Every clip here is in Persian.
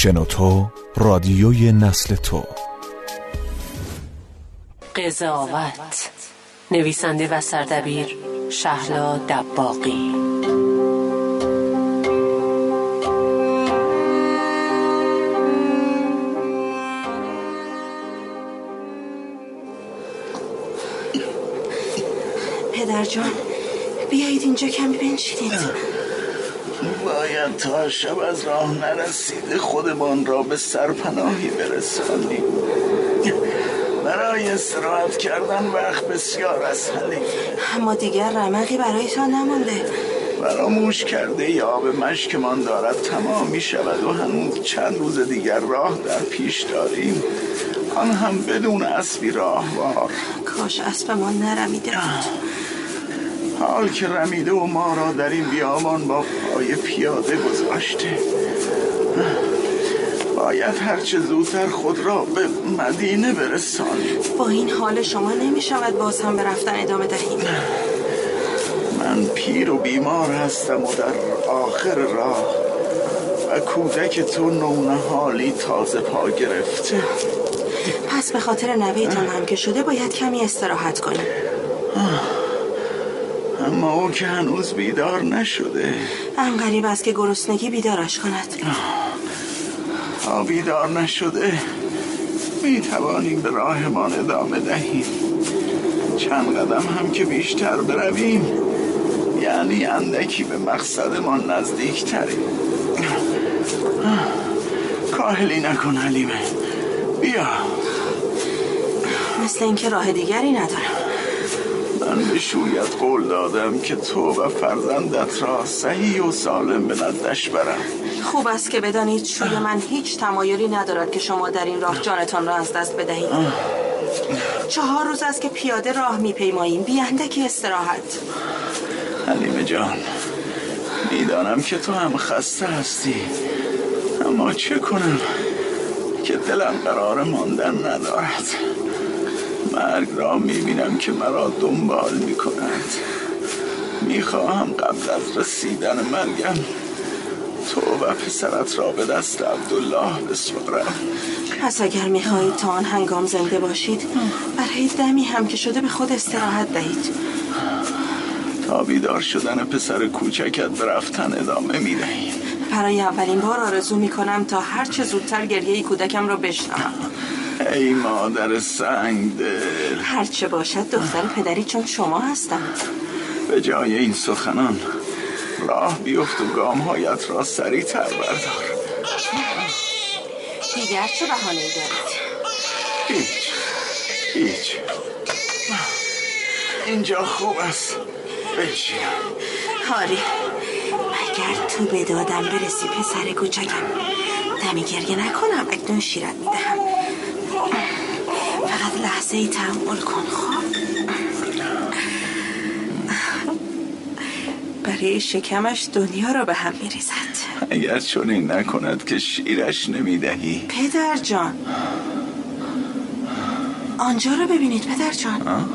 شنوتو رادیوی نسل تو. قضاوت نویسنده و سردبیر شهلا دباقی پدر جان بیایید اینجا کمی بنشینید. باید تا شب از راه نرسیده خودمان را به سرپناهی برسانیم. برای استراحت کردن وقت بسیار از حلیفه اما دیگر رمقی برایتان نمانده. فراموش کرده یا آب مشکمان دارد تمام می شود و هنوز چند روز دیگر راه در پیش داریم. آن هم بدون اسبی راهوار. کاش اسبمان نرمیده بود. حال که رمیده و ما را در این بیابان با پای پیاده گذاشته. باید هرچه زودتر خود را به مدینه برسانیم. با این حال شما نمی شود باز هم به رفتن ادامه دهیم. من پیر و بیمار هستم و در آخر راه و کودک تو نونه حالی تازه پا گرفته. پس به خاطر نویتان هم که شده باید کمی استراحت کنیم. اما او که هنوز بیدار نشده. هم غریب است که گرسنگی بیدارش کند. تا بیدار نشده. می توانیم به راهمان ادامه دهیم. چند قدم هم که بیشتر برویم. یعنی اندکی به مقصدمان نزدیک تریم کاهلی نکن حلیمه. بیا. مثل اینکه راه دیگری ندارم. من به شویت قول دادم که تو و فرزندت را صحیح و سالم به ندش برم. خوب است که بدانید شوی من هیچ تمایلی ندارد که شما در این راه جانتان را از دست بدهید. چهار روز است که پیاده راه میپیماییم. بیاندکی استراحت. حلیمه جان می‌دانم که تو هم خسته هستی. اما چه کنم که دلم قرار ماندن ندارد. مرگ را می‌بینم که مرا دنبال می‌کند. می‌خواهم قبل از رسیدن مرگم تو و پسرت را به دست عبدالله بسپارم. پس اگر می‌خواهید تا آن هنگام زنده باشید برای دمی هم که شده به خود استراحت دهید. تا بیدار شدن پسر کوچکت به رفتن ادامه می‌دهیم برای اولین بار آرزو می‌کنم تا هرچه زودتر گریه کودکم را بشنوم. ای مادر سنگ دل. هرچه باشد دختر پدری چون شما هستم به جای این سخنان راه بیفت و گامهایت را سریعتر بردار. دیگر چه بهانه دارید؟ هیچ. هیچ. اینجا خوب است. بشینم هاری اگر تو به دادم برسی پسر کوچکم. دمی گریه نکنم اکنون شیرت می‌دهم. لحظه ای تحمل کن خب؟ برای شکمش دنیا را به هم میریزد. اگر چون این نکند که شیرش نمی‌دهی. پدر جان. آنجا را ببینید پدر جان.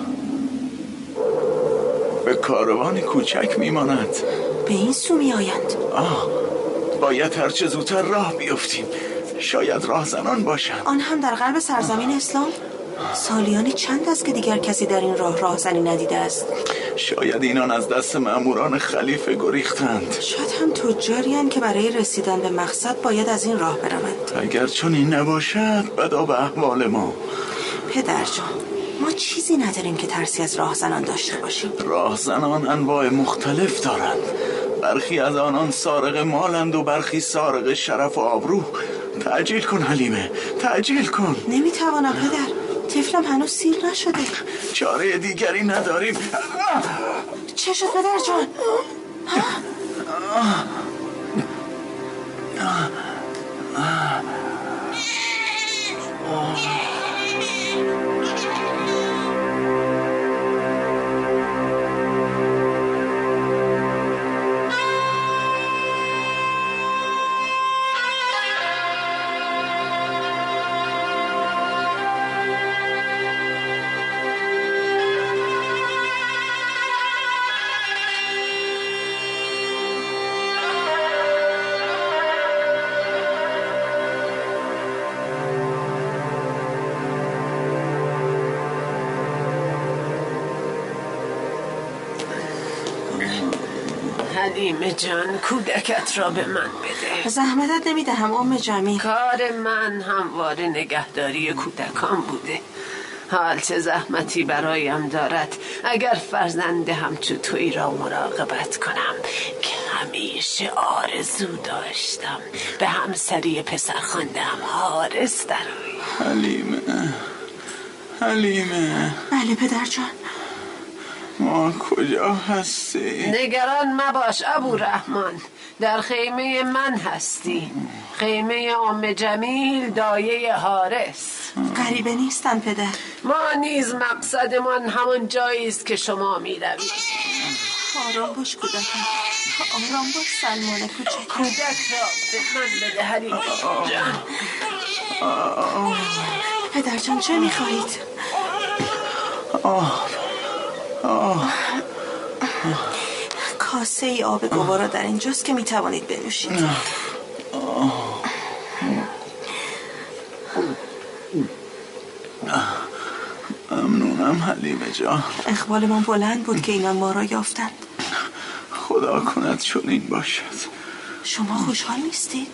به کاروان کوچک میماند. به این سو می آیند آه باید هرچه زودتر راه بیفتیم. شاید راهزنان باشند. آن هم در قلب سرزمین اسلام؟ سالیانی چند است که دیگر کسی در این راه راهزنی ندیده است؟ شاید اینان از دست ماموران خلیفه گریختند. شاید هم تجاریان که برای رسیدن به مقصد باید از این راه بروند. اگر چون این نباشد بدا به احوال ما. پدر جان ما چیزی نداریم که ترسی از راهزنان داشته باشیم. راهزنان انواع مختلف دارند. برخی از آنان سارق مالند و برخی سارق شرف و آبرو. تعجیل کن حلیمه تعجیل کن. نمی‌توانم پدر. طفلم هنوز سیر نشده. چاره دیگری نداریم. چه شد پدر جان. حلیمه جان کودکت را به من بده. زحمتت نمی‌دهم ام جمیل کار من همواره نگهداری کودکان بوده. حال چه زحمتی برایم دارد. اگر فرزند همچو توی را مراقبت کنم که همیشه آرزو داشتم. به همسری پسر خواندم حارس در حلیمه. حلیمه. بله پدر جان. ما کجا هستی؟ نگران مباش ابو رحمان. در خیمه من هستی خیمه ام جمیل دایه حارس غریبه نیستن پدر. ما نیز مقصدمان همان جایی است که شما می روید آرام باش کودکم آرام باش سلمان کوچک. کودک را به من بده پدر جان چه می‌خواهید؟ کاسه ای آب گوارا در اینجاست که می‌توانید بنوشید. ممنونم حلیمه جان اقبالمان بلند بود که اینان ما را یافتند. خدا کند چنین باشد. شما خوشحال نیستید؟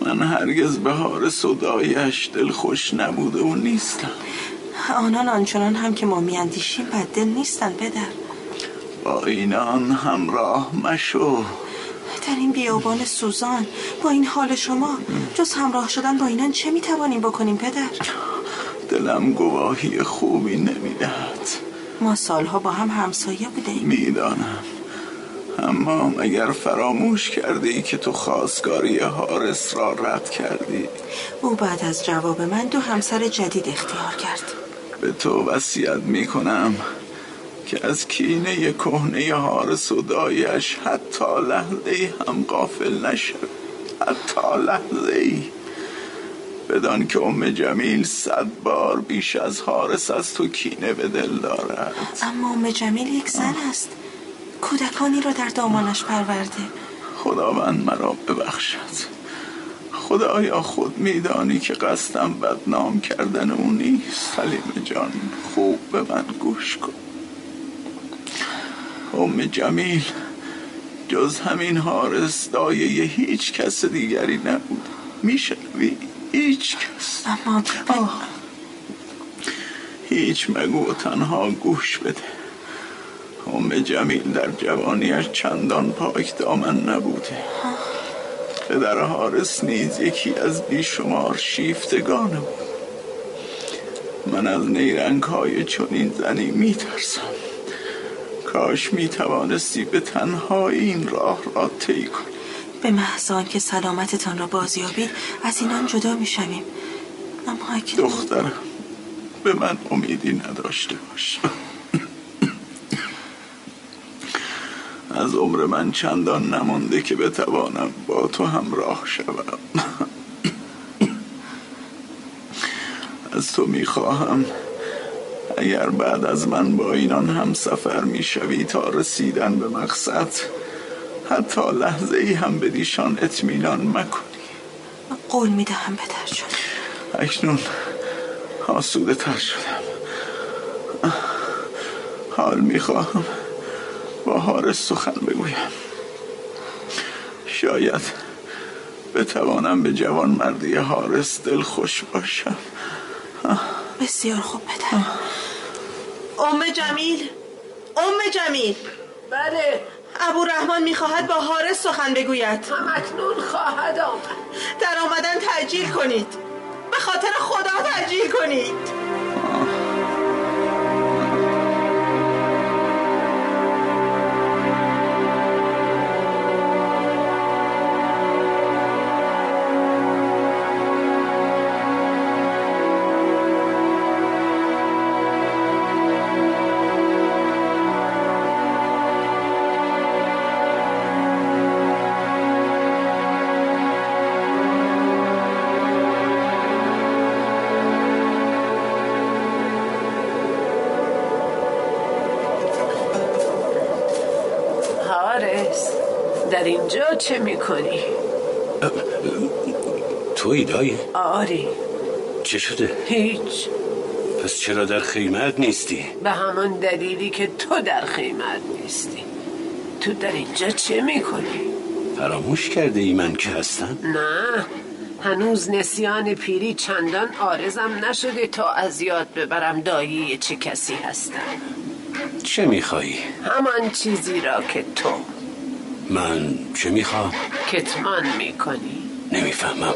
من هرگز به حار صدایش دل خوش نبوده و نیستم. آنان آنچنان هم که ما میاندیشیم بددل نیستند پدر. با اینان همراه مشو. در این بیابان سوزان با این حال شما جز همراه شدن با اینان چه می‌توانیم بکنیم پدر؟ دلم گواهی خوبی نمی‌دهد. ما سالها با هم همسایه بودیم می‌دانم. اما مگر فراموش کردی که تو خواستگاری حارس را رد کردی. او بعد از جواب من دو همسر جدید اختیار کرد. به تو وصیت می کنم که از کینه کهنه حارس و دایش حتی لحظه هم غافل نشد حتی لحظه ای بدان که ام جمیل صد بار بیش از حارس از تو کینه به دل دارد. اما ام جمیل یک زن است. کودکانی را در دامانش پرورده. خداوند مرا ببخشد. خدایا خود میدانی که قصدم بدنام کردن او نیست. حلیم جان خوب به من گوش کن. ام جمیل جز همین حارس دایه هیچ کس دیگری نبود. میشنوی؟ هیچ کس. اما آه. هیچ مگو تنها گوش بده. ام جمیل در جوانیش چندان پاک دامن نبوده. پدر حارس نیز یکی از بیشمار شیفتگانه بود. من از نیرنگ های چنین زنی میترسم. کاش می‌توانستی به تنهایی این راه را طی کنی. به محض که سلامتتان را بازیابید از اینان جدا می‌شویم. اما اکنون دخترم به من امیدی نداشته باش. از عمر من چندان نمانده که بتوانم با تو همراه شوم. از تو می‌خواهم اگر بعد از من با اینان هم سفر می‌شوی تا رسیدن به مقصد حتی لحظه ای هم به دیشان اطمینان مکنی قول می‌دهم پدر جان. اکنون آسوده تر شدم. حال می‌خواهم با حارس سخن بگویم. شاید بتوانم به جوان مردی حارس دل خوش باشم. بسیار خوب پدر. ام جمیل ام جمیل. بله. ابو رحمان می‌خواهد با حارس سخن بگوید. هم اکنون خواهد آمد. در آمدن تعجیل کنید. به خاطر خدا تعجیل کنید. چه می‌کنی؟ توی دایی آری چه شده؟ هیچ پس چرا در خیمت نیستی؟ به همان دلیلی که تو در خیمت نیستی تو در اینجا چه می‌کنی؟ فراموش کرده ای من که هستم نه هنوز نسیان پیری چندان آرزم نشده تا از یاد ببرم دایی چه کسی هستم چه میخوایی؟ همان چیزی را که تو من چه می‌خوام؟ کتمان می‌کنی. نمی‌فهمم.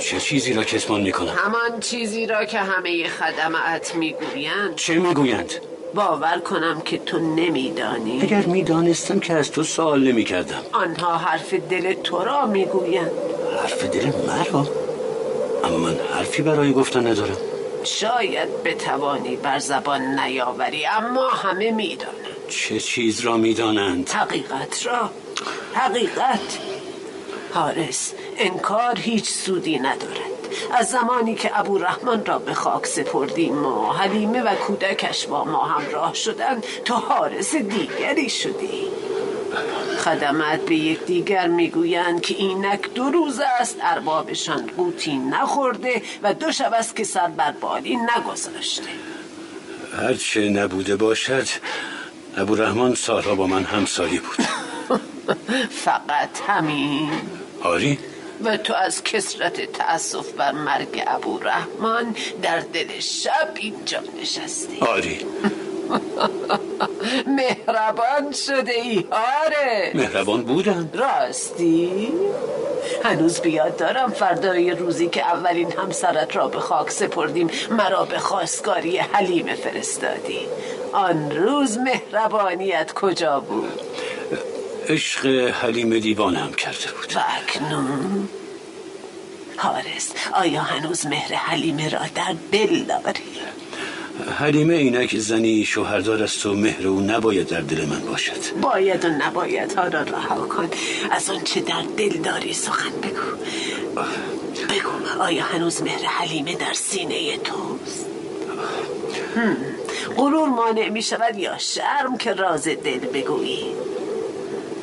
چه چیزی را کتمان می‌کنم؟ همان چیزی را که همه خدمات می‌گویند. چه می‌گویند؟ باور کنم که تو نمیدانی. اگر می‌دانستم که از تو سوال نمی‌کردم. آنها حرف دل تو را می‌گویند. حرف دل مرا؟ اما من حرفی برای گفتن ندارم. شاید بتوانی بر زبان نیاوری اما همه می‌دانند. چه چیز را می‌دانند؟ حقیقت را. حقیقت. حارس انکار هیچ سودی ندارد. از زمانی که ابو رحمان را به خاک سپردیم و حلیمه و کودکش با ما همراه شدند تو حارس دیگری شدی. خدمت به یکدیگر می‌گویند که اینک دو روز است اربابشان قوتی نخورده و دو شب است که سر بر بالی نگذاشته. هرچه نبوده باشد ابو رحمان سالها با من همسایه بود. فقط همین. آری؟ و تو از کسرت تأسف بر مرگ ابو رحمان در دل شب اینجا نشستی. آری. مهربان شده ای آره. مهربان بودم راستی. هنوز بیاد دارم فردای روزی که اولین همسرت را به خاک سپردیم مرا به خواستگاری حلیمه فرستادی. آن روز مهربانیت کجا بود؟ عشق حلیم دیوانم کرده بود. و اکنون؟ حارس آیا هنوز مهر حلیمه را در دل داری؟ حلیمه اینک زنی شوهردار است و مهر او نباید در دل من باشد. باید و نباید ها را رها کن. از آن چه در دل داری سخن بگو. بگو آیا هنوز مهر حلیمه در سینه توست. غرور مانع می شود یا شرم که راز دل بگویی؟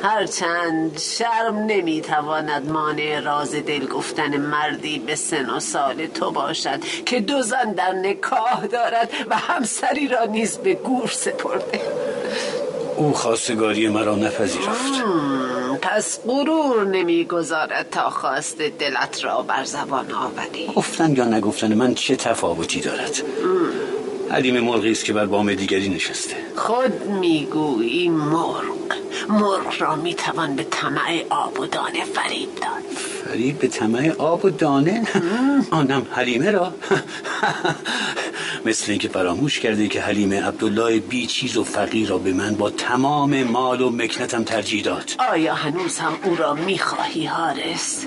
هرچند شرم نمی‌تواند مانع راز دل گفتن مردی به سن و سال تو باشد که دو زن در نکاح دارد و همسری را نیز به گور سپرده. او خواستگاری مرا نپذیرفت. پس غرور نمی‌گذارد تا خواست دلت را بر زبان آوری. گفتن یا نگفتن من چه تفاوتی دارد؟ حلیم مرغی است که بر بام دیگری نشسته. خود می‌گویی مرغ. مرغ را می‌توان به طمع آب و دانه فریب داد. فریب به طمع آب و دانه؟ آنم حلیمه را. مثل اینکه فراموش کرده که حلیمه عبدالله بی چیز و فقیر را به من با تمام مال و مکنتم ترجیح داد. آیا هنوز هم او را می‌خواهی حارس؟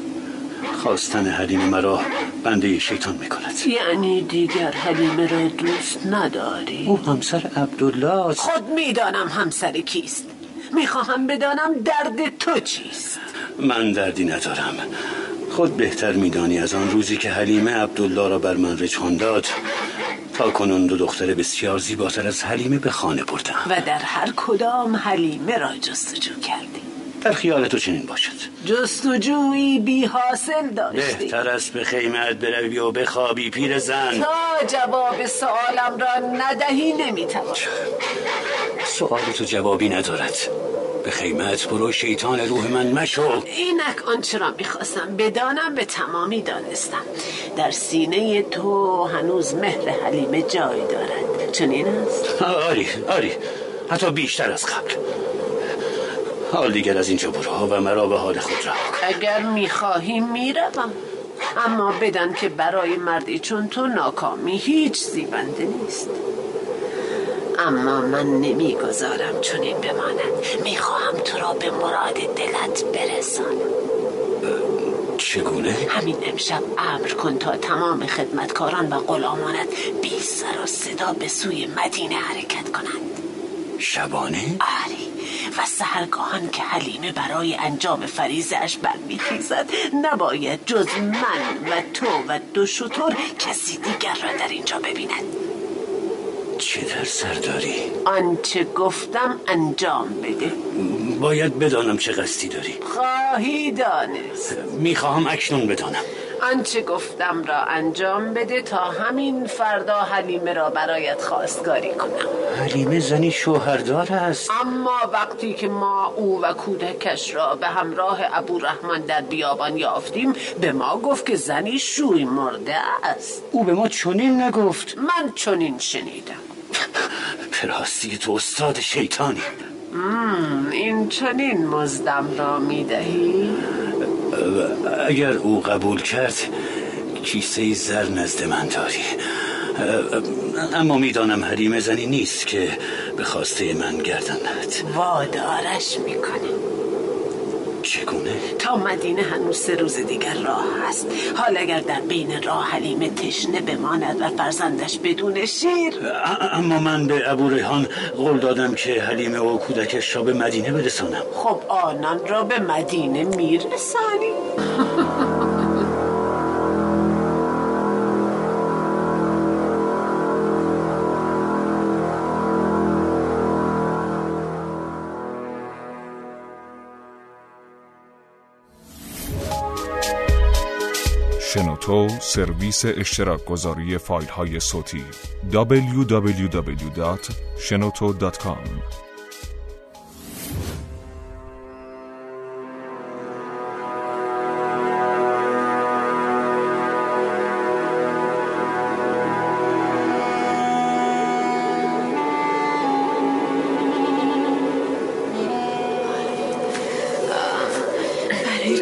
خواستن حلیمه مرا بنده شیطان می‌کند. یعنی دیگر حلیمه را دوست نداری؟ او همسر عبدالله است. خود می‌دانم همسر کیست. می‌خواهم بدانم درد تو چیست؟ من دردی ندارم. خود بهتر میدانی از آن روزی که حلیمه عبدالله را بر من رجحان داد. تا کنون دو دختر بسیار زیباتر از حلیمه به خانه بردم. و در هر کدام حلیمه را جستجو کردی. در خیال تو چنین باشد. جستجویی بی حاصل داشتی. بهتر است به خیمت بروی و بخوابی پیر زن. تا جواب سوالم را ندهی نمی‌توان سؤال تو جوابی ندارد. به خیمت برو شیطان روح من مشو. اینک آنچه را می‌خواستم بدانم به تمامی دانستم. در سینه تو هنوز مهر حلیمه جای دارد. چنین است؟ آری آری. حتی بیشتر از قبل. حال دیگر از اینجا برو و مرا به حال خود کن اگر می‌خواهی می‌روم. اما بدان که برای مردی چون تو ناکامی هیچ زیبنده نیست. اما من نمی‌گذارم چون این بماند. می‌خواهم تو را به مراد دلت برسانم. چگونه؟ همین امشب امر کن تا تمام خدمتکاران و غلامانت بی سر و صدا به سوی مدینه حرکت کنند. شبانه؟ آری. و سهرگاهان که حلیمه برای انجام فریزش برمیخیزد نباید جز من و تو و دو شطور کسی دیگر را در اینجا ببیند. چه در سر داری؟ آنچه گفتم انجام بده. باید بدانم چه قصدی داری. خواهی دانست. می‌خواهم اکنون بدانم. آنچه گفتم را انجام بده تا همین فردا حلیمه را برایت خواستگاری کنم. حلیمه زنی شوهردار است. اما وقتی که ما او و کودکش را به همراه ابو رحمان در بیابان یافتیم به ما گفت که زنی شوی مرده است. او به ما چنین نگفت. من چنین شنیدم. راستی تو استاد شیطانی. این چنین مزدم را می‌دهی؟ اگر او قبول کرد کیسه زر نزد من داری. اما می‌دانم حریم زنی نیست که به خواسته من گردن نهد وادارش می‌کنه. چگونه؟ تا مدینه هنوز سه روز دیگر راه است. حال اگر در بین راه حلیمه تشنه بماند و فرزندش بدون شیر. اما من به ابو ریحان قول دادم که حلیمه و کودکش را به مدینه برسانم. خب آنان را به مدینه میرسانی شنوتو سرویس اشتراک گذاری فایل های صوتی www.shenoto.com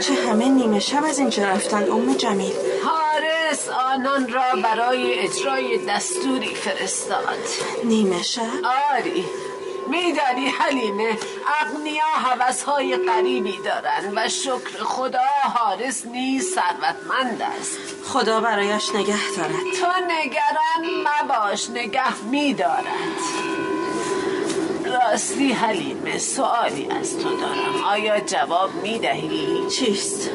چه همه نیمه شب از اینجا رفتن ام جمیل؟ آنان را برای اجرای دستوری فرستاد. نیمه شب؟ آری. میدانی حلیمه اغنیا حوثهای قریبی دارند و شکر خدا حارس نیز ثروتمند است. خدا برایش نگه دارد. تو نگران مباش نگه میدارد. راستی حلیمه سوالی از تو دارم. آیا جواب می‌دهی؟ چیست؟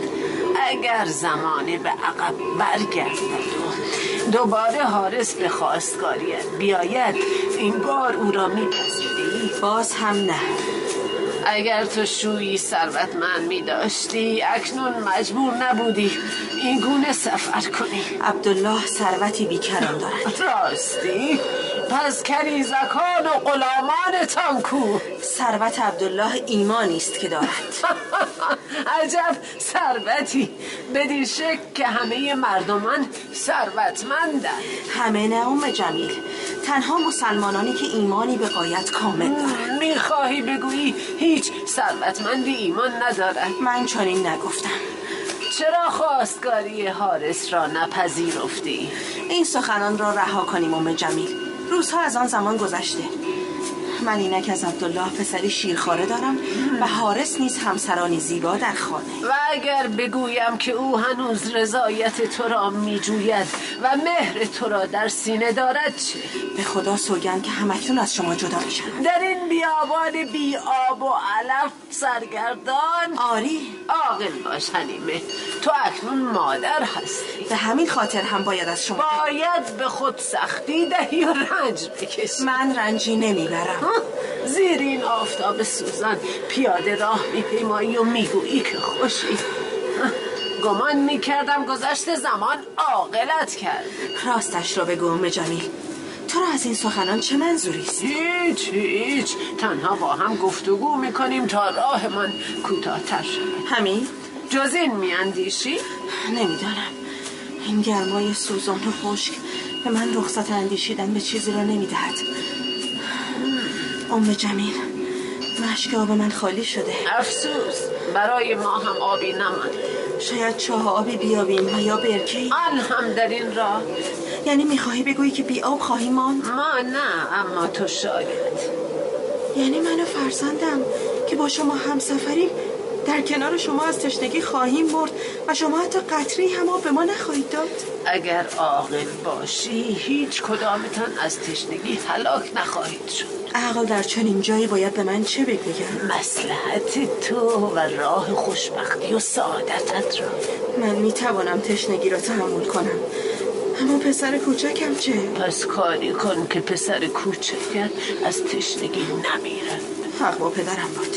اگر زمانه به عقب برگردد و دوباره حارس به خواستگاریت بیاید این بار او را میپذیری؟ باز هم نه. اگر تو شویی ثروتمند می داشتی اکنون مجبور نبودی این گونه سفر کنی. عبدالله ثروتی بیکران دارد. راستی؟ پس کنیزکان و غلامانتان کو ثروت عبدالله ایمانی است که دارد. عجب ثروتی. بدین شک که همه مردمان ثروتمندند همه نه ام جمیل. تنها مسلمانانی که ایمانی به قایت کامل دارند. می‌خواهی بگویی هیچ ثروتمندی ایمان ندارد. من چنین نگفتم. چرا خواستگاری حارس را نپذیرفتی؟ این سخنان را رها کنیم ام جمیل. روزها از آن زمان گذشته. من اینک از عبدالله پسری شیرخواره دارم و حارس نیز همسرانی زیبا در خانه. و اگر بگویم که او هنوز رضایت تو را میجوید و مهر تو را در سینه دارد چه؟ به خدا سوگند که همکنون از شما جدا میشن در این بیابان بی آب و علف سرگردان آری. عاقل باش حلیمه. تو اکنون مادر هستی. به همین خاطر هم باید از شما باید به خود سختی دهی و رنج بکشی. من رنجی نمی‌برم. زیر این آفتاب سوزان پیاده راه میپیمایی و می‌گویی که خوشی. گمان می‌کردم گذشت زمان عاقلت کرد. راستش را بگو ام جمیل تو را از این سخنان چه منظوری است؟ هیچ هیچ. تنها با هم گفتگو می‌کنیم تا راه من کوتاهتر شود. همین؟ جز این میاندیشی؟ نمی‌دانم. این گرمای سوزان و خشک به من رخصت اندیشیدن به چیزی را نمی‌دهد. ام جمیل مشک آب من خالی شده. افسوس برای ما هم آبی نماند. شاید چاه آبی بیابیم و یا برکه آن هم در این راه. یعنی می‌خواهی بگویی که بی آب خواهی ماند؟ ما نه اما تو شاید. یعنی من و فرزندم که با شما همسفریم در کنار شما از تشنگی خواهیم برد و شما حتی قطری هم آب به ما نخواهید داد. اگر عاقل باشی هیچ کدامتان از تشنگی هلاک نخواهید شد. عقل در چنین جایی باید به من چه بگوید؟ مسلحت تو و راه خوشبختی و سعادتت را. من می‌توانم تشنگی را تحمل کنم. اما پسر کوچکم چه؟ پس کاری کن که پسر کوچکت از تشنگی نمیره حق با پدرم بود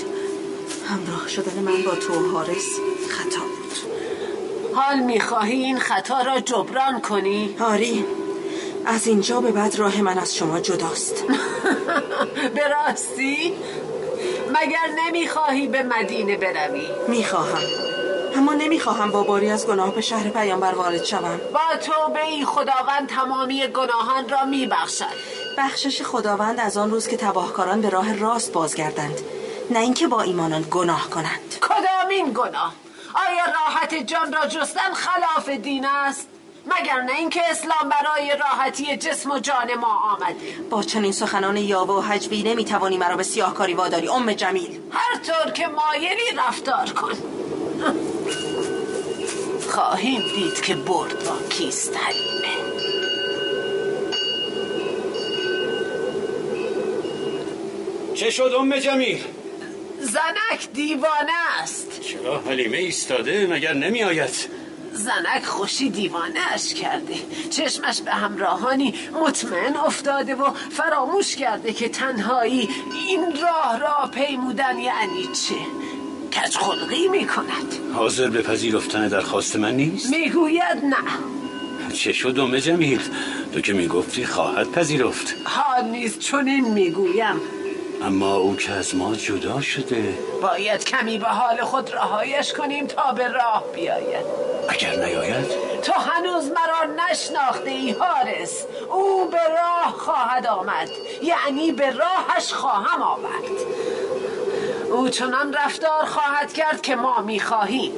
همراه شدن من با تو و حارس خطا بود حال می‌خواهی این خطا را جبران کنی؟ آری از اینجا به بعد راه من از شما جداست به راستی؟ مگر نمی‌خواهی به مدینه بروی؟ می‌خواهم اما نمی‌خواهم با باری از گناه به شهر پیامبر وارد شوم. با توبه ای خداوند تمامی گناهان را میبخشد. بخشش خداوند از آن روز که تباهکاران به راه راست بازگردند نه اینکه با ایمانان گناه کنند. کدامین گناه؟ آیا راحت جان را جستن خلاف دین است؟ مگر نه اینکه اسلام برای راحتی جسم و جان ما آمده؟ با چنین سخنان یاوه و حجبی نمی‌توانی مرا به سیاهکاری واداری ام جمیل. هر طور که مایلی رفتار کن. خواهیم دید که برد با کیست حلیمه چه شد ام جمیل زنک دیوانه است. چرا حلیمه ایستاده؟ مگر نمی آید زنک خوشی دیوانه اش کرده. چشمش به همراهانی مطمئن افتاده و فراموش کرده که تنهایی این راه را پیمودن یعنی چه. کج خلقی می کند حاضر به پذیرفتن درخواست من نیست؟ می‌گوید نه. چه شد ام جمیل تو که می‌گفتی خواهد پذیرفت. حال نیست چنین می‌گویم. اما او که از ما جدا شده. باید کمی به حال خود رهایش کنیم تا به راه بیاید. اگر نیاید؟ تو هنوز مرا نشناخته ای حارس. او به راه خواهد آمد. یعنی به راهش خواهم آورد او چنان رفتار خواهد کرد که ما می‌خواهیم.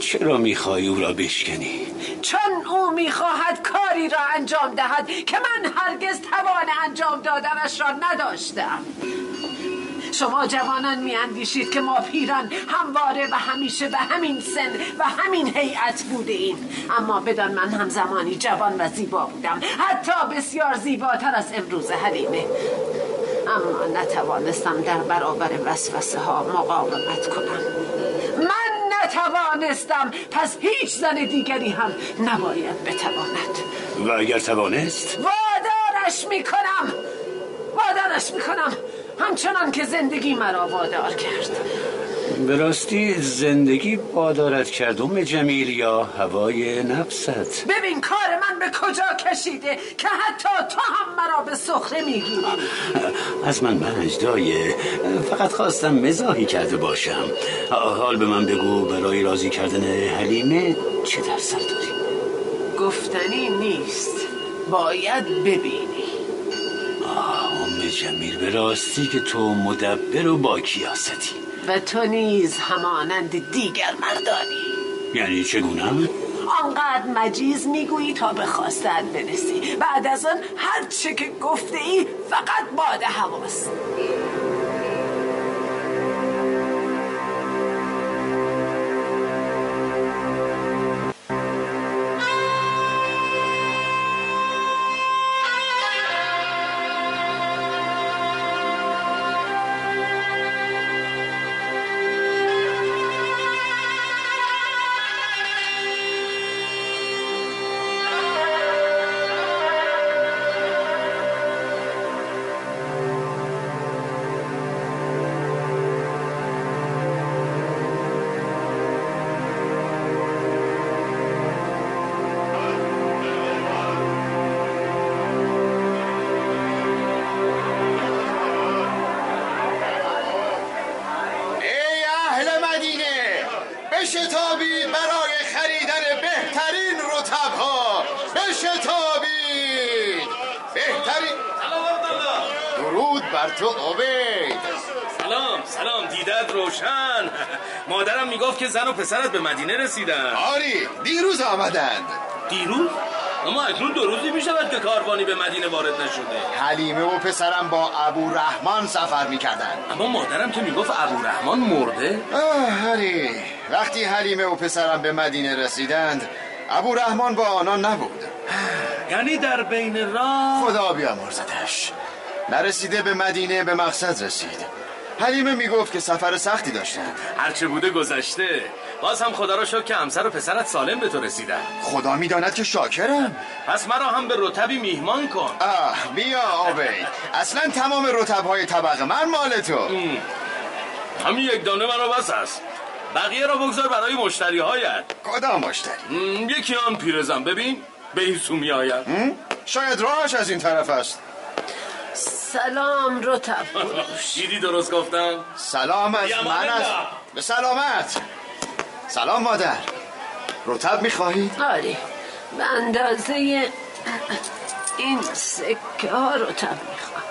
چرا می‌خواهی او را بشکنی؟ چون او می‌خواهد کاری را انجام دهد که من هرگز توان انجام دادنش را نداشتم. شما جوانان میاندیشید که ما پیران همواره و همیشه به همین سن و همین هیئت بوده ایم اما بدان من هم زمانی جوان و زیبا بودم. حتی بسیار زیباتر از امروز حلیمه اما نتوانستم در برابر وسوسه ها مقاومت کنم. من نتوانستم. پس هیچ زن دیگری هم نباید بتواند. و اگر توانست؟ وادارش می‌کنم. وادارش می‌کنم. همچنان که زندگی مرا وادار کرد. به راستی زندگی بادارت کرد ام جمیل یا هوای نفست؟ ببین کار من به کجا کشیده که حتی تو هم مرا به سخره می‌گیری از من منج دایه فقط خواستم مزاحی کرده باشم. حال به من بگو برای راضی کردن حلیمه چه در سر داری؟ گفتنی نیست باید ببینی. آه ام جمیل به راستی که تو مدبر و با کیاستی. و تو نیز همانند دیگر مردانی. یعنی چگونه آنقدر مجیز می‌گویی تا به خواستت برسی. بعد از آن هر چه که گفته ای فقط باد هواست. رسیدن آری دیروز آمدند دیروز؟ اما اکنون دو روزی می‌شود که کاروانی به مدینه وارد نشده. حلیمه و پسرم با ابو رحمان سفر می‌کردند اما مادرم که می‌گفت ابورحمان مرده. آه آری وقتی حلیمه و پسرم به مدینه رسیدند ابو رحمان با آنان نبود. یعنی در بین راه خدا بیامرزدش. نرسیده به مدینه به مقصد رسید. حلیمه می‌گفت که سفر سختی داشتند. هرچه بوده گذشته. باز هم خدا را شکر که همسر و پسرت سالم به تو رسیدن. خدا می‌داند که شاکرم. پس مرا هم به رتبی میهمان کن. آه بیا عبید اصلا تمام رتبهای طبق من مال تو. همین یک دانه مرا بس است. بقیه را بگذار برای مشتری هایت کدام مشتری؟ یکی آن پیرزن. ببین به این سو می آید شاید راهش از این طرف است. سلام رتب فروش. دیدی درست گفتم؟ سلام از من. است. به سلامت. سلام مادر. رتب می‌خواهید؟ آره. به اندازه این سکه ها رتب می‌خوام.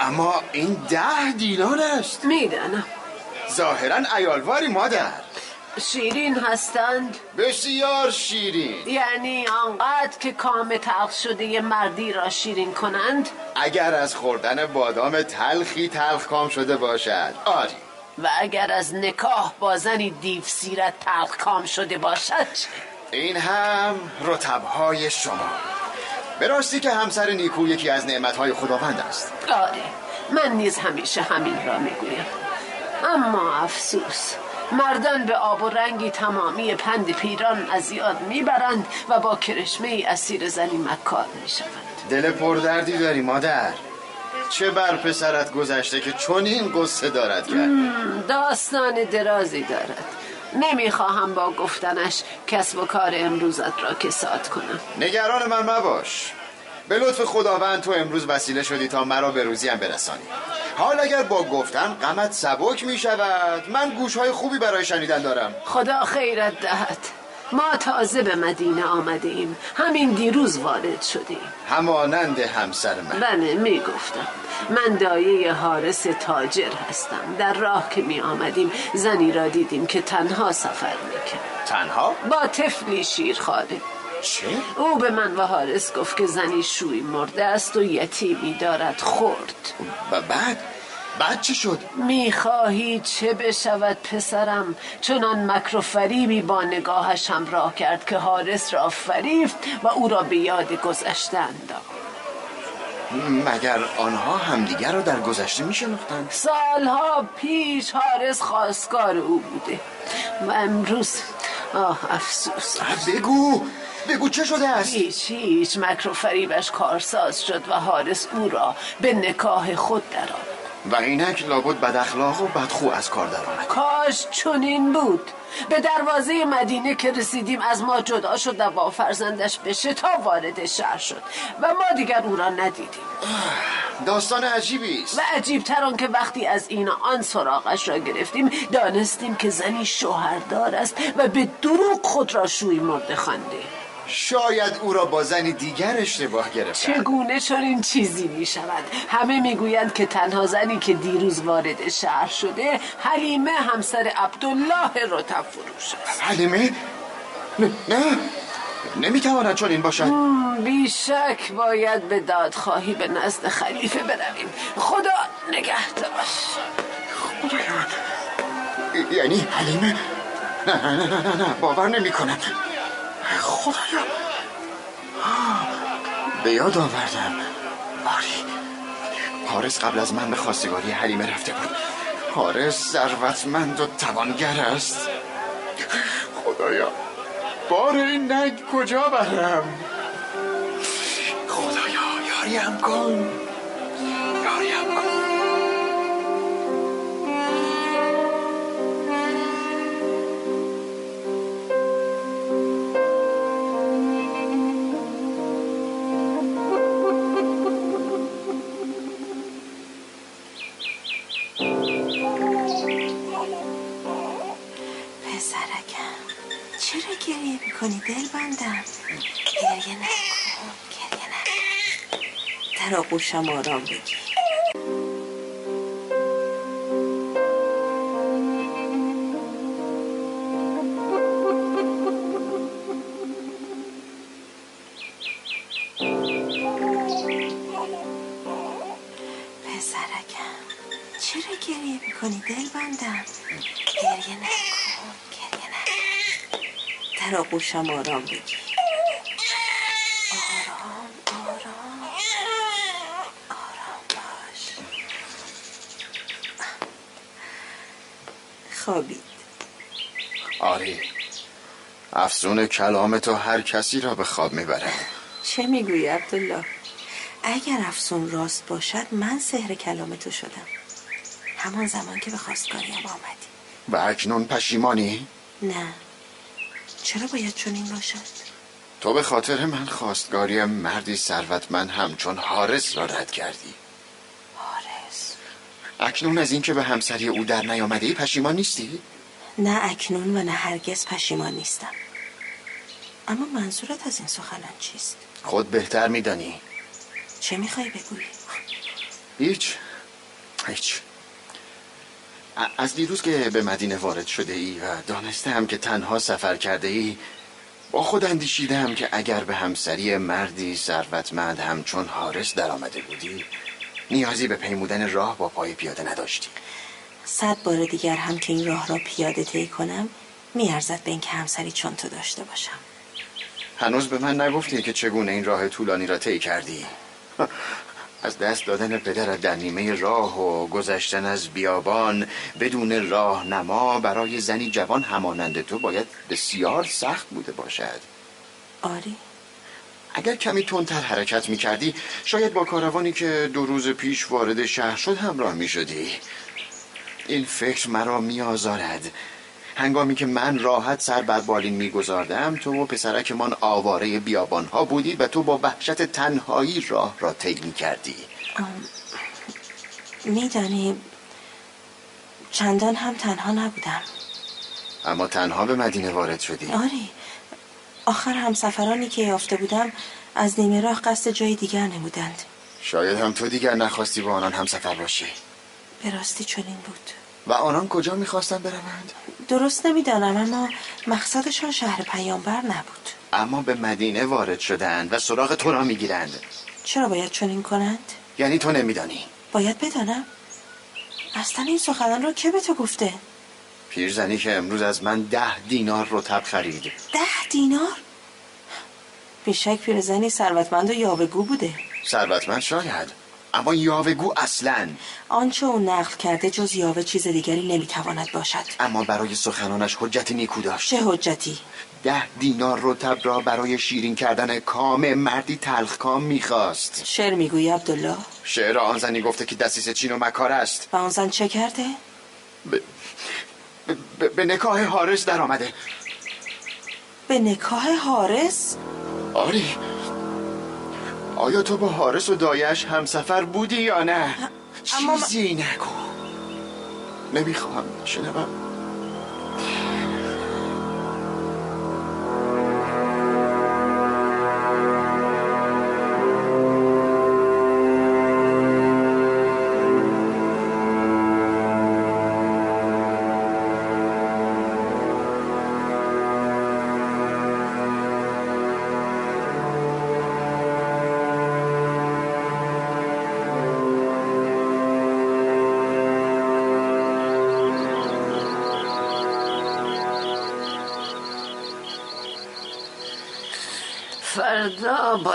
اما این ده دینار است. می‌دانم. ظاهرا ایالواری مادر. شیرین هستند؟ بسیار شیرین. یعنی آنقدر که کام تلخ شده یه مردی را شیرین کنند؟ اگر از خوردن بادام تلخی تلخ کام شده باشد. آری. و اگر از نکاح با زنی دیو سیرت تلخ کام شده باشد؟ این هم رتبهای شما. به راستی که همسر نیکو یکی از نعمتهای خداوند است. آره من نیز همیشه همین را می‌گویم. اما افسوس مردان به آب و رنگی تمامی پند پیران از یاد می‌برند و با کرشمه اسیر زنی مکار می‌شوند. دل پردردی داری مادر. چه بر پسرت گذشته که چون این قصه دارد کرد؟ داستان درازی دارد. نمی‌خواهم با گفتنش کسب و کار امروزت را کساد کنم. نگران من مباش. به لطف خداوند تو امروز وسیله شدی تا مرا به روزیم برسانی. حال اگر با گفتن غمت سبک می شود من گوشهای خوبی برای شنیدن دارم. خدا خیرت دهد. ما تازه به مدینه آمده ایم همین دیروز وارد شدیم. همانند همسر من. بله می‌گفتم. من دایه حارس تاجر هستم. در راه که می آمدیم زنی را دیدیم که تنها سفر می‌کرد. تنها؟ با طفلی شیرخواره چه؟ او به من و حارس گفت که زنی شوی مرده است و یتیمی دارد خورد. و بعد؟ بعد چه شد؟ می‌خواهی چه بشود پسرم چنان مکر و فریبی با نگاهش همراه کرد که حارس را فریفت و او را به یاد گذشته انداخت مگر آنها همدیگر را در گذشته می شناختند؟ سالها پیش حارس خواستگار او بوده و امروز آه افسوس بگو بگو چه شده است؟ هیچ هیچ مکر و فریبش کارساز شد و حارس او را به نکاح خود درآورد و اینک لابد بد اخلاق و بدخو از کار در کاش چنین بود. به دروازه مدینه که رسیدیم از ما جدا شد و با فرزندش به شتاب وارد شهر شد و ما دیگر او را ندیدیم. داستان عجیبی است. و عجیبتر آن که وقتی از این آن سراغش را گرفتیم دانستیم که زنی شوهردار است و به دروغ خود را شوی مرده خوانده. شاید او را با زنی دیگر اشتباه گرفت چگونه چنین چیزی می شود همه می‌گویند که تنها زنی که دیروز وارد شهر شده حلیمه همسر عبدالله رتب فروش است. حلیمه؟ نه نه نمی‌تواند چون این باشد بیشک باید به دادخواهی به نزد خلیفه برویم. خدا نگهدار. یعنی حلیمه؟ نه نه نه نه نه, نه. باور نمی کنم خدایا. به یاد آوردم. آری. حارس قبل از من به خواستگاری حلیمه رفته بود. حارس ثروتمند و توانگر است. خدایا. بار این نگ کجا برم؟ خدایا یاریم کن. یاریم کن. دل بندم گریه نکن. گریه نکن. در آغوشم آرام بگیر. آغوشم آرام بگیر آرام آرام آرام باش. خوابید. آری افسون کلام تو هر کسی را به خواب می‌بره. چه می‌گویی عبدالله؟ اگر افسون راست باشد من سحر کلام تو شدم. همان زمان که به خواستگاریم آمدی. و اکنون پشیمانی؟ نه. چرا باید چنین باشد؟ تو به خاطر من خواستگاری مردی ثروتمند همچون حارس را رد کردی. حارس؟ اکنون از اینکه به همسری او در نیامده پشیمان نیستی؟ نه اکنون و نه هرگز پشیمان نیستم. اما منظورت از این سخنان چیست؟ خود بهتر میدانی. چه می‌خوای بگویی؟ هیچ. هیچ. از دیروز که به مدینه وارد شده ای و دانستم که تنها سفر کرده ای با خود اندیشیدم که اگر به همسری مردی ثروتمند همچون حارس در آمده بودی نیازی به پیمودن راه با پای پیاده نداشتی. صد بار دیگر هم که این راه را پیاده طی کنم میارزد به اینکه همسری چون تو داشته باشم. هنوز به من نگفتی که چگونه این راه طولانی را طی کردی. از دست دادن پدرت در نیمه راه و گذشتن از بیابان بدون راهنما برای زنی جوان همانند تو باید بسیار سخت بوده باشد. آری. اگر کمی تندتر حرکت می کردی شاید با کاروانی که دو روز پیش وارد شهر شد همراه می شدی این فکر مرا می آزارد هنگامی که من راحت سر بر بالین می گذاردم تو و پسرکمان آواره بیابان ها بودید و تو با وحشت تنهایی راه را طی می کردی میدانی چندان هم تنها نبودم. اما تنها به مدینه وارد شدی. آری. آخر همسفرانی که یافته بودم از نیمه راه قصد جای دیگر نمودند. شاید هم تو دیگر نخواستی با آنان همسفر باشی. به راستی چنین بود. و آنان کجا می‌خواستند بروند؟ درست نمی‌دانم اما مقصدشان شهر پیامبر نبود. اما به مدینه وارد شدند و سراغ تو را می‌گیرند. چرا باید چنین کنند؟ یعنی تو نمیدانی. باید بدانم. اصلا این سخنان را که به تو گفته؟ پیرزنی که امروز از من ده دینار رتب خرید. ده دینار؟ بیشک پیرزنی ثروتمند و یاوهگو بوده. ثروتمند شاید. اما یاوهگو اصلا. آنچه او نقل کرده جز یاوه چیز دیگری نمی‌تواند باشد. اما برای سخنانش حجت نیکو داشت. چه حجتی؟ ده دینار رتب را برای شیرین کردن کام مردی تلخ کام می‌خواست. شعر می‌گویی عبدالله؟ شعر آن زنی گفته که دستیس چین و مکار است. و آن زن چه کرده؟ به, به, به نکاه حارس در آمده به نکاه حارس آری. آیا تو با حارس و دایش همسفر بودی یا نه؟ اما چیزی نگو. نمی‌خواهم شنوم.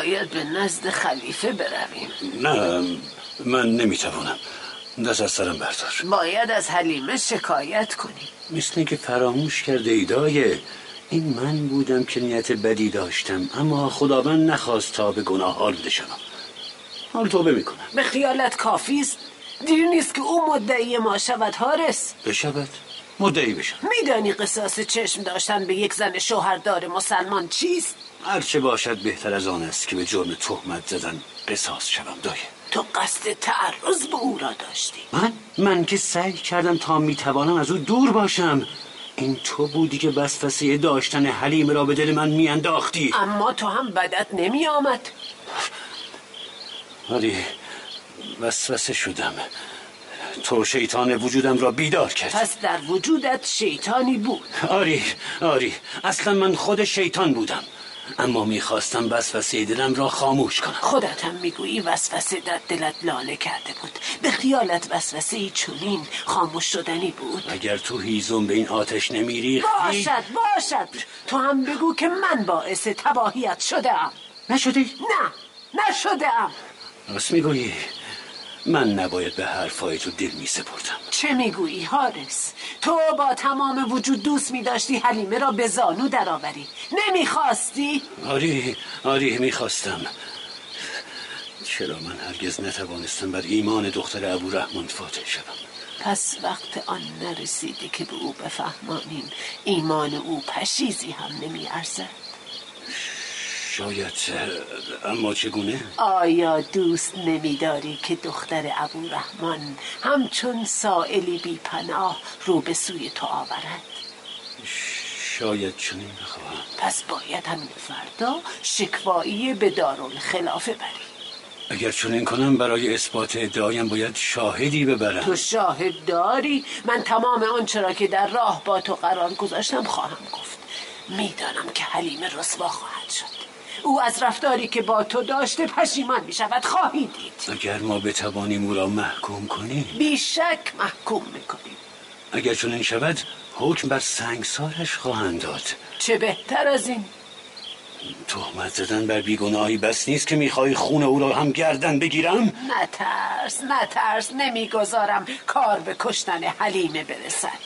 باید به نزد خلیفه برویم. نه من نمی‌توانم. دست از سرم بردار. باید از حلیمه شکایت کنیم مثل اینکه فراموش کرده ای دایه این من بودم که نیت بدی داشتم اما خداوند نخواست تا به گناه آلوده شوم. حال توبه می‌کنم. به خیالت کافی است؟ دیر نیست که او مدعی ما شود حارس. بشود. مدعی بشم. میدانی قصاص چشم داشتن به یک زن شوهردار مسلمان چیست؟ هرچه باشد بهتر از آن است که به جرم تهمت زدن قصاص شوم دایه تو قصد تعرض به او را داشتی. من؟ من که سعی کردم تا می‌توانم از او دور باشم. این تو بودی که وسوسه داشتن حلیم را به دل من میانداختی. اما تو هم بدت نمی آمد ولی وسوسه شدم. تو شیطان وجودم را بیدار کرد. پس در وجودت شیطانی بود. آری آری. اصلا من خود شیطان بودم. اما می‌خواستم وسوسه دلم را خاموش کنم. خودت هم می‌گویی وسوسه در دلت لاله کرده بود. به خیالت وسوسه ای چنین خاموش شدنی بود. اگر تو هیزم به این آتش نمیری باشد باشد. تو هم بگو که من باعث تباهیت شدم نشدی؟ نه نشدم راست می‌گویی. من نباید به حرفای تو دل میسپردم چه می‌گویی حارس؟ تو با تمام وجود دوست میداشتی حلیمه را به زانو درآوری. نمی‌خواستی؟ آری آری می‌خواستم. چرا من هرگز نتوانستم بر ایمان دختر ابو رحمان فاتح شدم پس وقت آن نرسیده که به او بفهمانیم. ایمان او پشیزی هم نمی ارزد شاید اما چگونه؟ آیا دوست نمیداری که دختر ابو رحمان همچون سائلی بی پناه رو به سوی تو آورد؟ شاید چنین بخواهم. پس باید همین فردا شکوایی به دارالخلافه بری. اگر چنین کنم برای اثبات ادعایم باید شاهدی ببرم. تو شاهد داری؟ من تمام آنچه را که در راه با تو قرار گذاشتم خواهم گفت. می‌دانم که حلیم رسوا خواهد شد. او از رفتاری که با تو داشته پشیمان می شود خواهی دید. اگر ما بتوانیم او را محکوم کنیم. بیشک محکوم می‌کنیم. اگر چنین شود حکم بر سنگسارش خواهند داد. چه بهتر از این؟ تهمت زدن بر بیگناهی بس نیست که می‌خوای خون او را هم گردن بگیرم؟ نترس نترس. نمی‌گذارم کار به کشتن حلیمه برسد.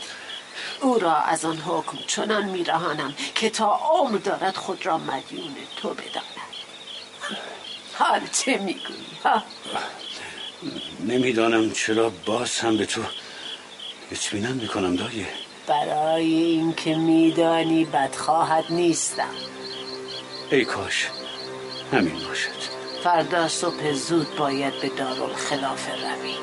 او را از آن حکم چنان میرهانم که تا عمر دارد خود را مدیون تو بداند. حال چه می‌گویی ها؟ نمی‌دانم چرا باز هم به تو اطمینان می‌کنم دایه برای اینکه میدانی بدخواهد نیستم. ای کاش همین باشد. فردا صبح زود باید به دارالخلافه روی.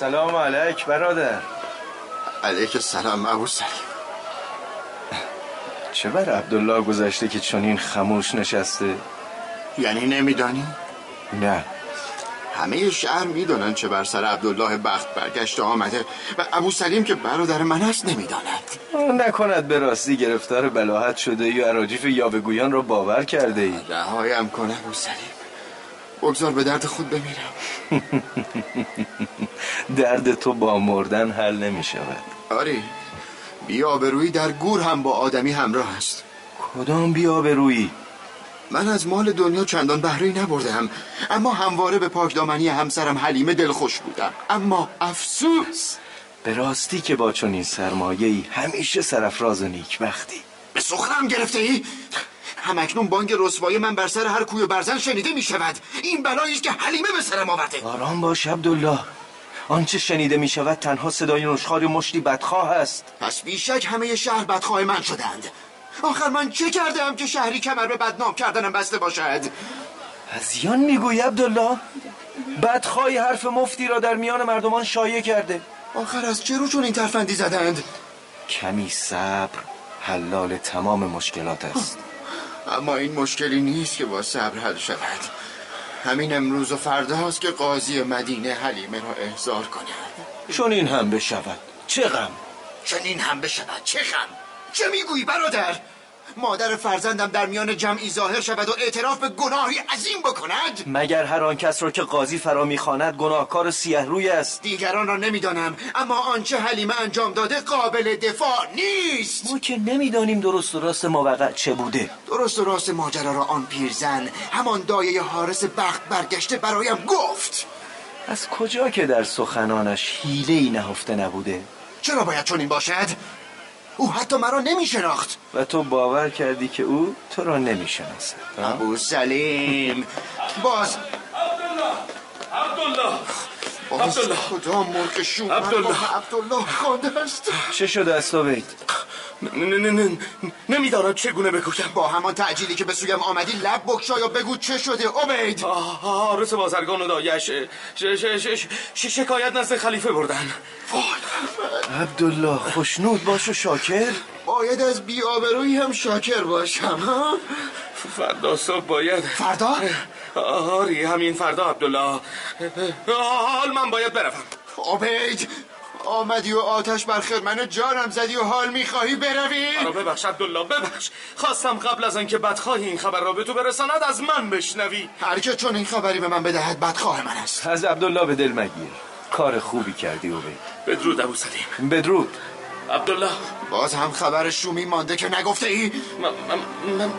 سلام علیک برادر. علیک السلام ابو سلیم. چه بر عبدالله گذشته که چنین خموش نشسته؟ یعنی نمیدانی؟ نه. همه شهر می‌دانند چه بر سر عبدالله بخت برگشته آمده و ابو سلیم که برادر من است نمی‌داند. نکند به راستی گرفتار بلاحت شده یا عراجیف یاوهگویان را باور کرده ای. رهایم کن ابو سلیم. بگذار به درد خود بمیرم. درد تو با مردن حل نمی شود. آری بیابرویی در گور هم با آدمی همراه است. کدام بیا به روی من از مال دنیا چندان بهره نبردم اما همواره به پاکدامنی همسرم حلیمه دلخوش بودم. اما افسوس! به راستی که با چنین سرمایه‌ای همیشه سرفراز و نیکبختی. به سخرم گرفته ای؟ همکنون بانگ رسوایی من بر سر هر کوی و برزن شنیده می شود این بلایی است که حلیمه به سرم آورده. آرام باش عبدالله. آنچه شنیده می شود تنها صدای نشخار مشتی بدخواه است. پس بیشک همه شهر بدخواه من شدند. آخر من چه کردم که شهری کمر به بدنام کردنم بسته باشد؟ از یان می‌گویی عبدالله؟ بدخواهی حرف مفتی را در میان مردمان شایع کرده. آخر از چه رو چون این ترفندی زدند؟ کمی صبر حلال تمام مشکلات است. اما این مشکلی نیست که با صبر حل شود. همین امروز و فرداست که قاضی مدینه حلیمه را احضار کند چون این هم بشود چه غم؟ چنین هم بشود چه خم چه می‌گویی برادر؟ مادر فرزندم در میان جمعی ظاهر شود و اعتراف به گناهی عظیم بکند؟ مگر هر آن کس را که قاضی فرا می‌خواند گناهکار سیه روی است؟ دیگران را نمی‌دانم اما آنچه حلیمه انجام داده قابل دفاع نیست. ما که نمی‌دانیم درست و راست موقع چه بوده. درست و راست ماجرا را آن پیرزن همان دایه حارس بخت برگشته برایم گفت. از کجا که در سخنانش حیله ای نهفته نبوده؟ چرا باید چنین باشد؟ او حتی مرا نمی شناخت و تو باور کردی که او تو را نمی‌شناسد ابو سلیم. باز. عبدالله. باز عبدالله. خدا شوم عبدالله. عبدالله خوانده است؟ چه شده است وید نه نه نه نمی‌دانم چگونه بکشم. با همان تعجیلی که به سویم آمدی لب بکشا یا بگو چه شده عبید. حارس بازرگان و دایش. شکایت نزد خلیفه بردن. عبدالله خوشنود باش و شاکر. باید از بیآبرویی هم شاکر باشم ها؟ فردا صبح باید. فردا؟ آری همین فردا عبدالله. حال من باید بروم. عبید. آمدی و آتش بر خرمن جانم زدی و حال می‌خواهی بروی؟ مرا ببخش عبدالله ببخش. خواستم قبل از آنکه بدخواهی این خبر را به تو برساند از من بشنوی. هر که چون این خبری به من بدهد بدخواه من است. از عبدالله به دل مگیر. کار خوبی کردی اوبید بدرود ابو سلیم بدرود. عبدالله. باز هم خبر شومی مانده که نگفته ای؟ من, من, من...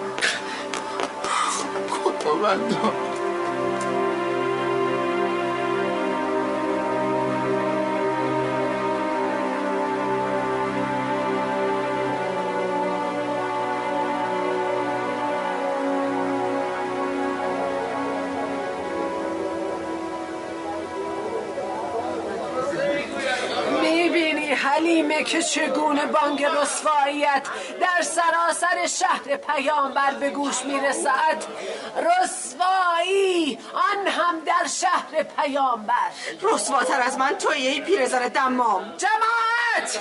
که چگونه بانگ رسواییت در سراسر شهر پیامبر به گوش می‌رسد؟ رسوایی آن هم در شهر پیامبر. رسواتر از من توی ای پیرزن دمام. جماعت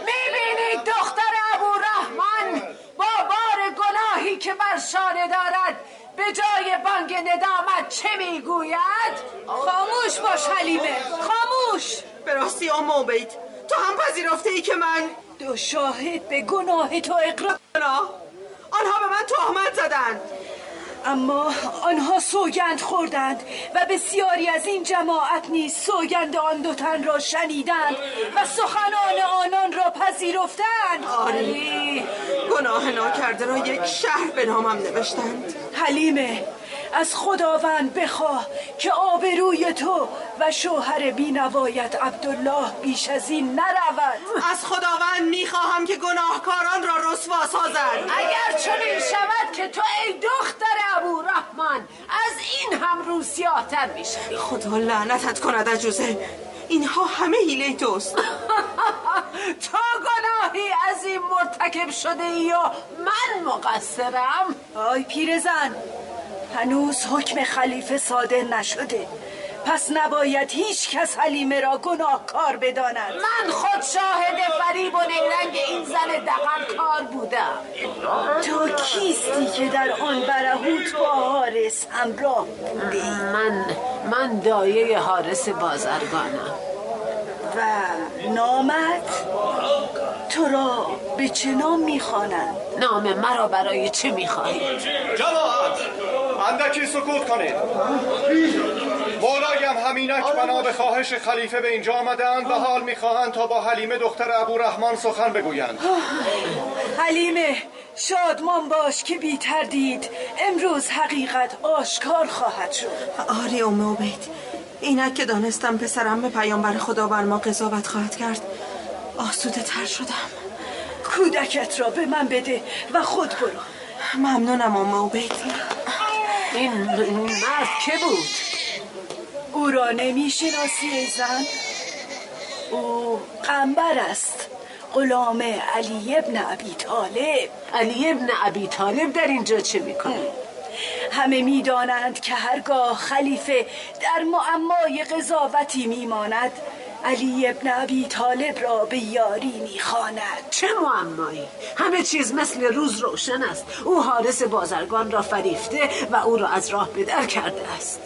می‌بینید دختر ابو رحمان با بار گناهی که بر شانه دارد به جای بانگ ندامت چه می‌گوید؟ خاموش باش حلیمه خاموش. به راستی ام تو هم پذیرفته ای که من دو شاهد به گناه تو اقرار آنها به من تهمت زدند. اما آنها سوگند خوردند و بسیاری از این جماعت نیز سوگند آن دو تن را شنیدند و سخنان آنان را پذیرفتند. آری. گناه ناکرده را یک شهر به نامم نوشتند. حلیمه از خداوند بخواه که آبروی تو و شوهر بینوایت عبدالله بیش از این نرود. از خداوند می‌خواهم که گناهکاران را رسوا سازد. اگر چنین شود که تو ای دختر ابو رحمان از این هم روسیاتر می‌شوی. خدا لعنتت کند عجوزه. اینها همه حیله توست. تو گناهی از این مرتکب شده ای و من مقصرم. آی پیرزن هنوز حکم خلیفه صادر نشده. پس نباید هیچ کس حلیمه را گناهکار بداند. من خود شاهد فریب و نیرنگ این زن دقن کار بودم. تو کیستی که در آن برهوت با حارس همراه بودی؟ من من دایه حارس بازرگانم. و نامت؟ تو را به چه نام می‌خوانند؟ نام مرا برای چه می‌خواهی؟ جماعت اندکی سکوت کنید. مولایم همینک بنا به خواهش خلیفه به اینجا آمدند و حال می‌خواهند تا با حلیمه دختر ابو رحمان سخن بگویند. حلیمه شادمان باش که بی تردید امروز حقیقت آشکار خواهد شد. آری ام عبید اینک که دانستم پسرم به پیامبر خدا بر ما قضاوت خواهد کرد آسوده تر شدم. کودکت را به من بده و خود برو. ممنونم ام عبید. این مرد که بود؟ او را نمی‌شناسی ای زن. او قنبر است. غلام علی ابن ابی طالب. علی ابن ابی طالب در اینجا چه می‌کنه؟ همه می‌دانند که هرگاه خلیفه در معمای قضاوتی میماند علی ابن ابی طالب را به یاری می‌خواند. چه معمایی؟ همه چیز مثل روز روشن است. او حارس بازرگان را فریفته و او را از راه به در کرده است.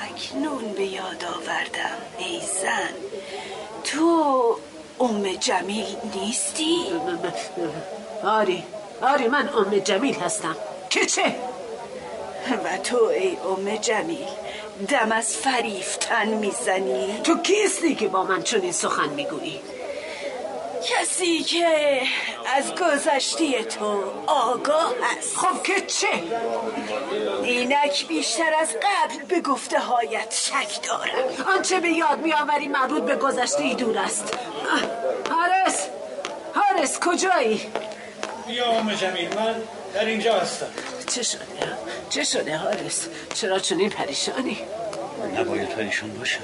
اکنون به یاد آوردم ای زن. تو ام جمیل نیستی؟ آری آری من ام جمیل هستم. که چه؟ و تو ای ام جمیل. دم از فریفتن می‌زنی؟ تو کیستی که با من چنین سخن می‌گویی؟ کسی که از گذشته تو آگاه است خب که چه؟ اینک بیشتر از قبل به گفته هایت شک دارم آنچه به یاد میآوری مربوط به گذشته ای دور است حارس حارس کجایی؟ بیا ام جمیل من در اینجا هستم. چه شده؟ چه شده حارس؟ چرا چنین پریشانی؟ نباید پریشان باشم.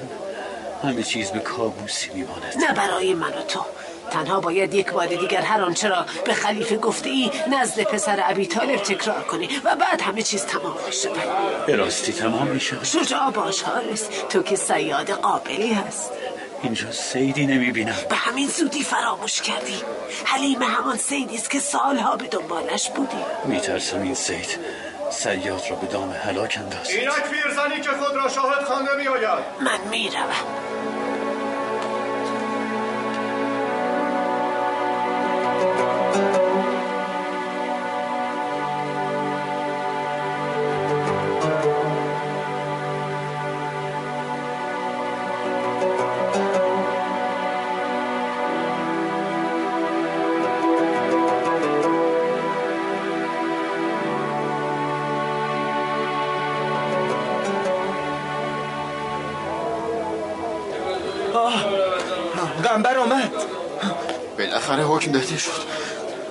همه چیز به کابوسی میماند. نه برای من و تو. تنها باید یک بار دیگر هر آنچه را به خلیفه گفته ای نزد پسر ابی طالب تکرار کنی و بعد همه چیز تمام می شود. به راستی تمام می شود شجاع باش حارس تو که سیاد قابلی هست. اینجا سیدی نمی بینم به همین زودی فراموش کردی. حلیمه همان سیدی است که سالها به دنبالش بودی. میترسم این سید. سیاد را به دام هلاک انداز. اینک پیرزنی که خود را شاهد خوانده میآید. من می‌روم. قنبر شد.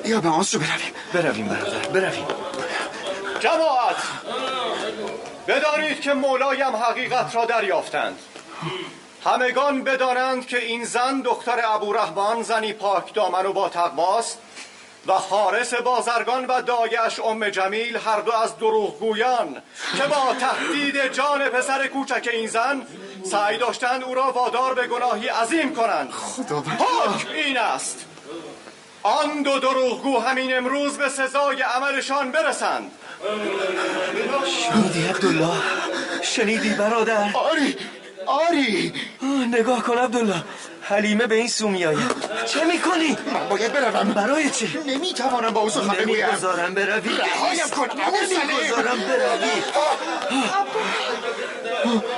یا به آنس رو برویم. برویم برادر برویم. جماعت بدانید که مولایم حقیقت را دریافتند. همگان بدانند که این زن دختر ابورحمان زنی پاک دامن و با تقواست و حارس بازرگان و دایش ام جمیل هر دو از دروغگویان که با تهدید جان پسر کوچک این زن سعی داشتند او را وادار به گناهی عظیم کنند. حکم این است آن دو دروغگو همین امروز به سزای عملشان برسند. شنیدی عبدالله؟ شنیدی برادر؟ آری آری. نگاه کن عبدالله. حلیمه به این سو میآید. چه می‌کنی؟ من باید بروم. برای چه؟ نمی‌توانم با او سخن بگویم نمی‌گذارم بروی. رهایم کن. نمی‌گذارم بروی.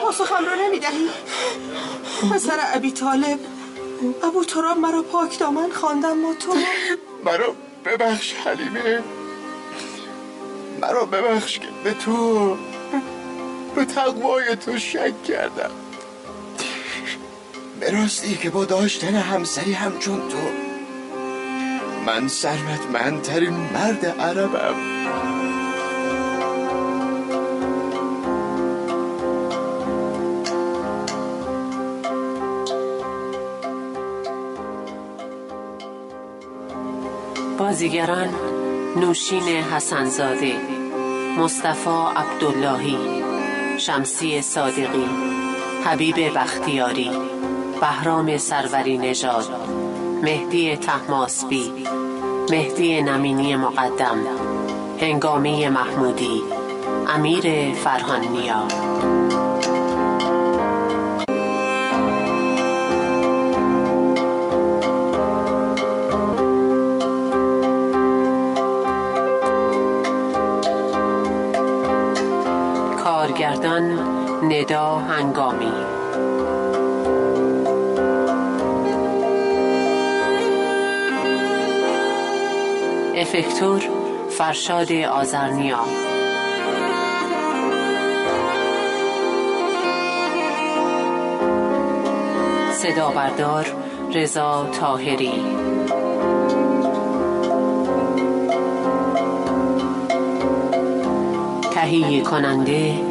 پاسخم را نمی‌دهی؟ پسر ابی طالب ابو تراب مرا پاک دامن خواندم با تو مرا ببخش حلیمه. مرا ببخش که به تو به تقوای تو شک کردم. به راستی که با داشتن همسری همچون تو من ثروتمندترین مرد عربم. بازیگران نوشین حسنزاده مصطفی عبداللهی شمسی صادقی حبیب بختیاری بهرام سروری نژاد مهدی تحماسبی مهدی نمینی مقدم هنگامی محمودی امیر فرهانیا کارگردان ندا هنگامی. افکتور فرشاد آزرنیا صدا بردار رضا تاهری تهیه کننده